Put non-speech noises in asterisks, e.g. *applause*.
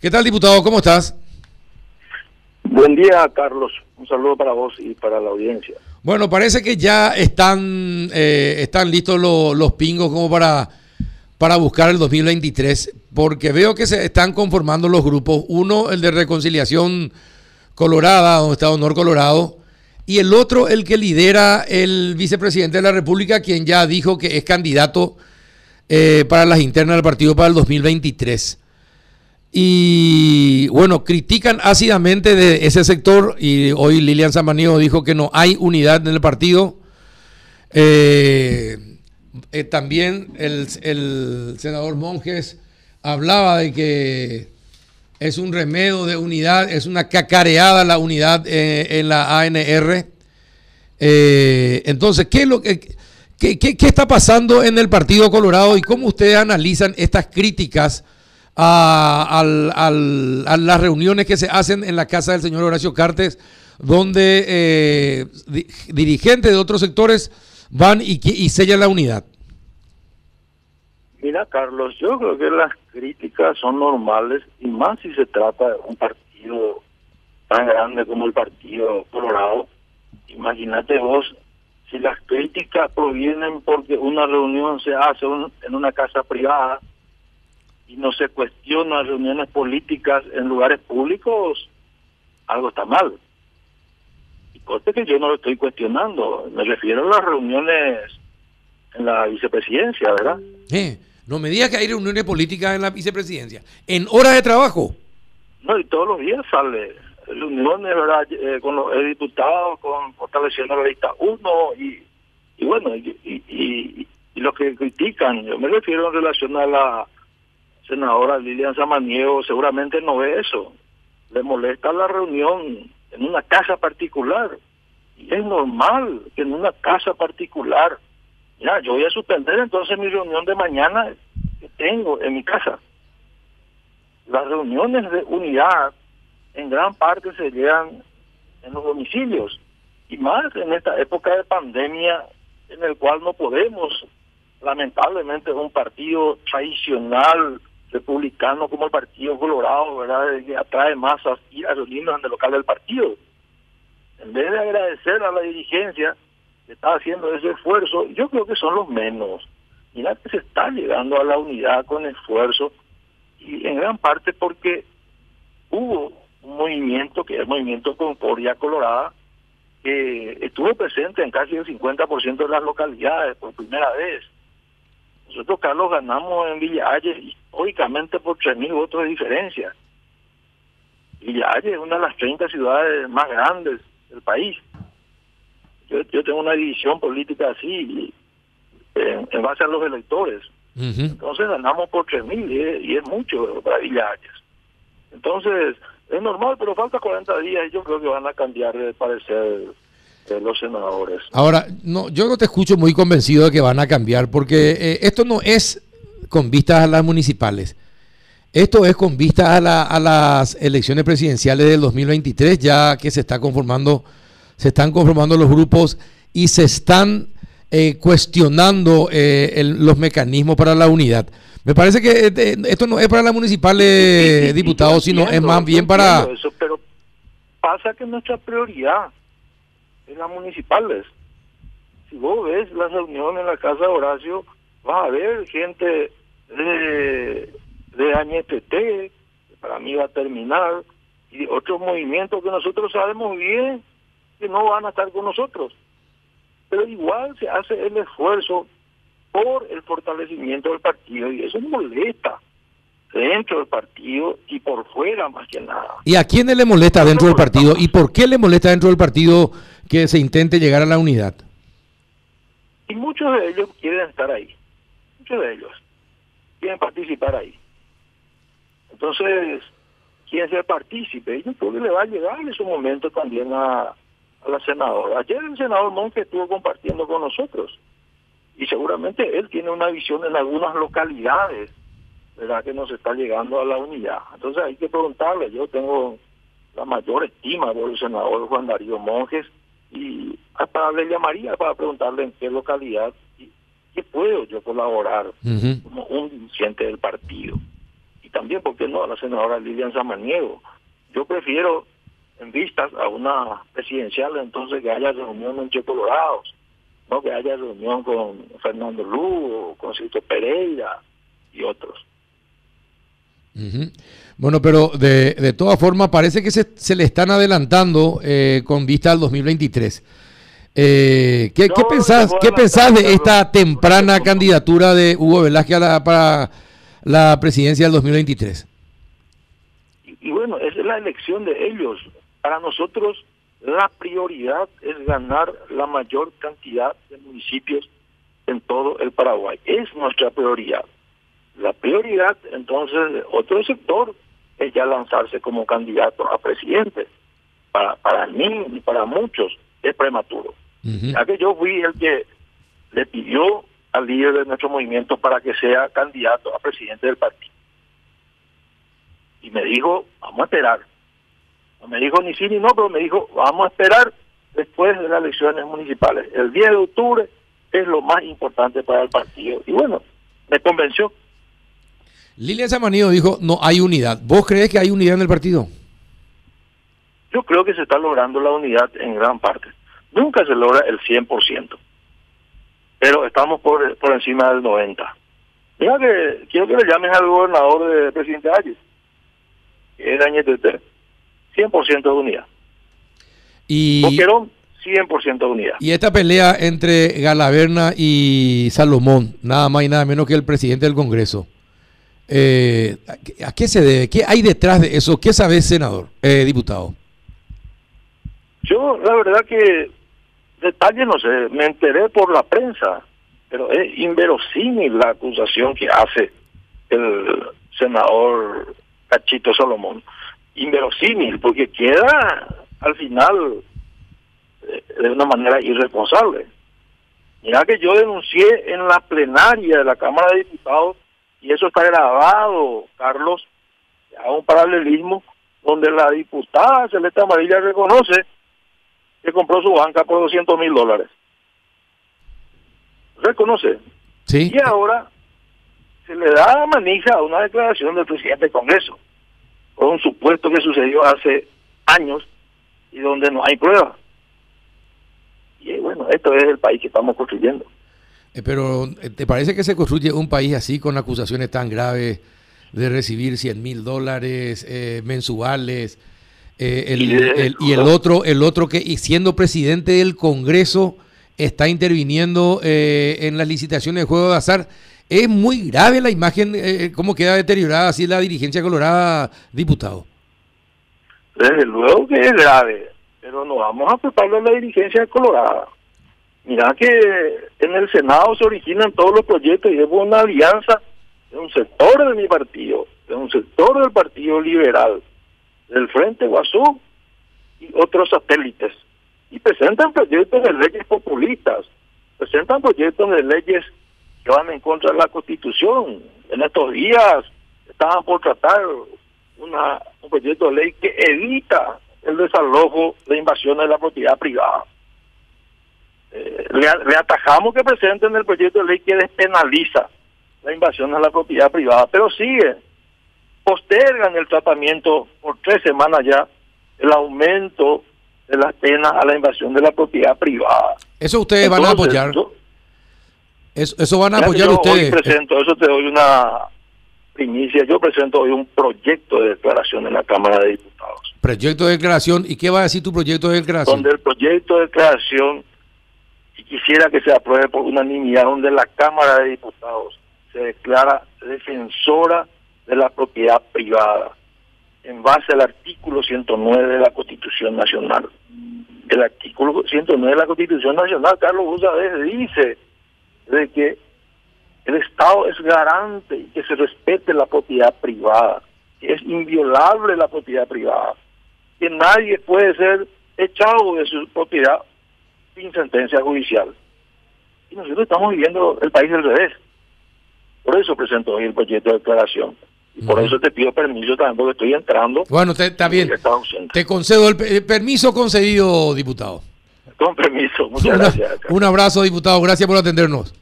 ¿Qué tal, diputado? ¿Cómo estás? Buen día, Carlos. Un saludo para vos y para la audiencia. Bueno, parece que ya están, eh, están listos los pingos como para, para buscar el 2023, porque veo que se están conformando los grupos. Uno, el de Reconciliación Colorada, donde está Honor Colorado, y el otro, el que lidera el vicepresidente de la República, quien ya dijo que es candidato eh, para las internas del partido para el 2023. Y bueno, critican ácidamente de ese sector y hoy Lilian Samaniego dijo que no hay unidad en el partido. Eh, eh, también el, senador Monjes hablaba de que es un remedio de unidad, es una cacareada la unidad eh, en la ANR. entonces, ¿qué, es lo que, qué, qué está pasando en el Partido Colorado y cómo ustedes analizan estas críticas? A, las reuniones que se hacen en la casa del señor Horacio Cartes, donde eh, dirigentes de otros sectores van y, y sellan la unidad. Mira, Carlos, yo creo que las críticas son normales y más si se trata de un partido tan grande como el Partido Colorado. Imagínate vos, si las críticas provienen porque una reunión se hace en una casa privada, y no se cuestiona reuniones políticas en lugares públicos, algo está mal. Y cosa que yo no lo estoy cuestionando, me refiero a las reuniones en la vicepresidencia, ¿verdad? Eh, no me digas que hay reuniones políticas en la vicepresidencia, en horas de trabajo. No, y todos los días sale reuniones, ¿verdad? Eh, con los diputados, con fortaleciendo la lista 1 y, y bueno, y, y, y, los que critican, yo me refiero en relación a la senadora Lilian Samaniego seguramente no ve eso. Le molesta la reunión en una casa particular. Y es normal que en una casa particular, ya, yo voy a suspender entonces mi reunión de mañana que tengo en mi casa. Las reuniones de unidad en gran parte se llevan en los domicilios y más en esta época de pandemia en el cual no podemos, lamentablemente, un partido tradicional republicano como el Partido Colorado, ¿verdad? Que atrae masas y a los en el local del partido. En vez de agradecer a la dirigencia que está haciendo ese esfuerzo, yo creo que son los menos. Mira que se está llegando a la unidad con esfuerzo y en gran parte porque hubo un movimiento que es el movimiento Concordia Colorada que estuvo presente en casi el 50% de las localidades por primera vez nosotros, Carlos, ganamos en Villa Ayes históricamente por 3.000 votos de diferencia. Villa Ayes es una de las 30 ciudades más grandes del país. Yo, yo tengo una división política así, en, base a los electores. Entonces ganamos por 3.000 y, y, es mucho para Villa Ayes. Entonces, es normal, pero falta 40 días y yo creo que van a cambiar de parecer los senadores. Ahora, no, yo no te escucho muy convencido de que van a cambiar, porque eh, esto no es con vistas a las municipales. Esto es con vistas a, a, las elecciones presidenciales del 2023, ya que se está conformando, se están conformando los grupos y se están eh, cuestionando eh, los mecanismos para la unidad. Me parece que esto no es para las municipales, diputados, sino es más bien para... Eso, pero pasa que nuestra prioridad en las municipales. Si vos ves la reunión en la casa de Horacio, vas a ver gente de, de AñTT, que para mí va a terminar, y otros movimientos que nosotros sabemos bien que no van a estar con nosotros. Pero igual se hace el esfuerzo por el fortalecimiento del partido y eso molesta dentro del partido y por fuera más que nada. ¿Y a quién le molesta dentro del partido y por qué le molesta dentro del partido que se intente llegar a la unidad? Y muchos de ellos quieren estar ahí, muchos de ellos quieren participar ahí. Entonces, quieren ser partícipe, yo creo que le va a llegar en su momento también a, a la senadora. Ayer el senador Monge estuvo compartiendo con nosotros y seguramente él tiene una visión en algunas localidades ¿verdad? que nos está llegando a la unidad. Entonces hay que preguntarle, yo tengo la mayor estima por el senador Juan Darío Monjes y hasta le llamaría para preguntarle en qué localidad y qué puedo yo colaborar como un dirigente del partido. y también, ¿por qué no?, a la senadora Lilian Samaniego. Yo prefiero, en vistas a una presidencial, entonces que haya reunión en Colorados, no que haya reunión con Fernando Lugo, con Cito Pereira y otros. Bueno, pero de, de todas formas parece que se, se le están adelantando eh, con vista al 2023. Eh, ¿qué, ¿qué, pensás, ¿Qué pensás de esta temprana candidatura de Hugo Velázquez para la presidencia del 2023? Y, y bueno, es la elección de ellos. Para nosotros la prioridad es ganar la mayor cantidad de municipios en todo el Paraguay. Es nuestra prioridad. La prioridad, entonces, de otro sector es ya lanzarse como candidato a presidente. Para, para mí y para muchos es prematuro. Ya que yo fui el que le pidió al líder de nuestro movimiento para que sea candidato a presidente del partido. Y me dijo, vamos a esperar. No me dijo ni sí ni no, pero me dijo, vamos a esperar después de las elecciones municipales. El 10 de octubre es lo más importante para el partido. Y bueno, me convenció. Lilian Samanido dijo, no hay unidad. ¿Vos crees que hay unidad en el partido? Yo creo que se está logrando la unidad en gran parte. Nunca se logra el 100%, pero estamos por, por encima del 90%. Mira que quiero que le llames al gobernador de presidente Ayes, que es Añetete, 100% de unidad. Y... Boquerón, 100% de unidad. Y esta pelea entre Galaverna y Salomón, nada más y nada menos que el presidente del Congreso. Eh, ¿A qué se debe? ¿Qué hay detrás de eso? ¿Qué sabes, senador, eh, diputado? Yo, la verdad que detalle no sé, me enteré por la prensa, pero es inverosímil la acusación que hace el senador Cachito Salomón. Inverosímil, porque queda al final eh, de una manera irresponsable. Mira que yo denuncié en la plenaria de la Cámara de Diputados, y eso está grabado, Carlos, a un paralelismo donde la diputada Celeste Amarilla reconoce que compró su banca por 200 mil dólares. ¿Reconoce? Sí. Y ahora se le da manija a una declaración del presidente del Congreso por un supuesto que sucedió hace años y donde no hay pruebas. Y bueno, esto es el país que estamos construyendo. Eh, pero, eh, ¿te parece que se construye un país así con acusaciones tan graves de recibir 100 mil dólares eh, mensuales? Eh, el, Y el- de- el- y el otro, el otro que siendo presidente del Congreso está interviniendo eh, en las licitaciones de juego de azar. Es muy grave la imagen, eh, cómo queda deteriorada así la dirigencia colorada, diputado. Desde luego que es grave, pero no vamos a culparle a la dirigencia de Colorado. Mira que en el Senado se originan todos los proyectos y es una alianza de un sector de mi partido, de un sector del Partido Liberal, del Frente Guazú y otros satélites. Y presentan proyectos de leyes populistas, presentan proyectos de leyes que van en contra de la Constitución. En estos días estaban por tratar una, un proyecto de ley que evita el desalojo de invasiones de la propiedad privada. Eh, le, le atajamos que presenten el proyecto de ley que despenaliza la invasión a la propiedad privada, pero sigue, postergan el tratamiento por tres semanas ya, el aumento de las penas a la invasión de la propiedad privada. Eso ustedes van a apoyar. yo- Eso, eso van a apoyar yo ustedes. Hoy presento, eso te doy una primicia. Yo presento hoy un proyecto de declaración en la Cámara de Diputados, Proyecto de declaración. ¿Y qué va a decir tu proyecto de declaración? donde el proyecto de declaración, quisiera que se apruebe por unanimidad, donde la Cámara de Diputados se declara defensora de la propiedad privada en base al artículo 109 de la Constitución Nacional. El artículo 109 de la Constitución Nacional, Carlos sabés, dice de que el Estado es garante y que se respete la propiedad privada, que es inviolable la propiedad privada, que nadie puede ser echado de su propiedad sin sentencia judicial. Y nosotros estamos viviendo el país del revés. Por eso presento hoy el proyecto de declaración. Y por eso te pido permiso también porque estoy entrando. Bueno, te- está bien. Te concedo el, el permiso concedido, diputado. Con permiso. Muchas *laughs* Una- gracias. un abrazo, diputado. Gracias por atendernos.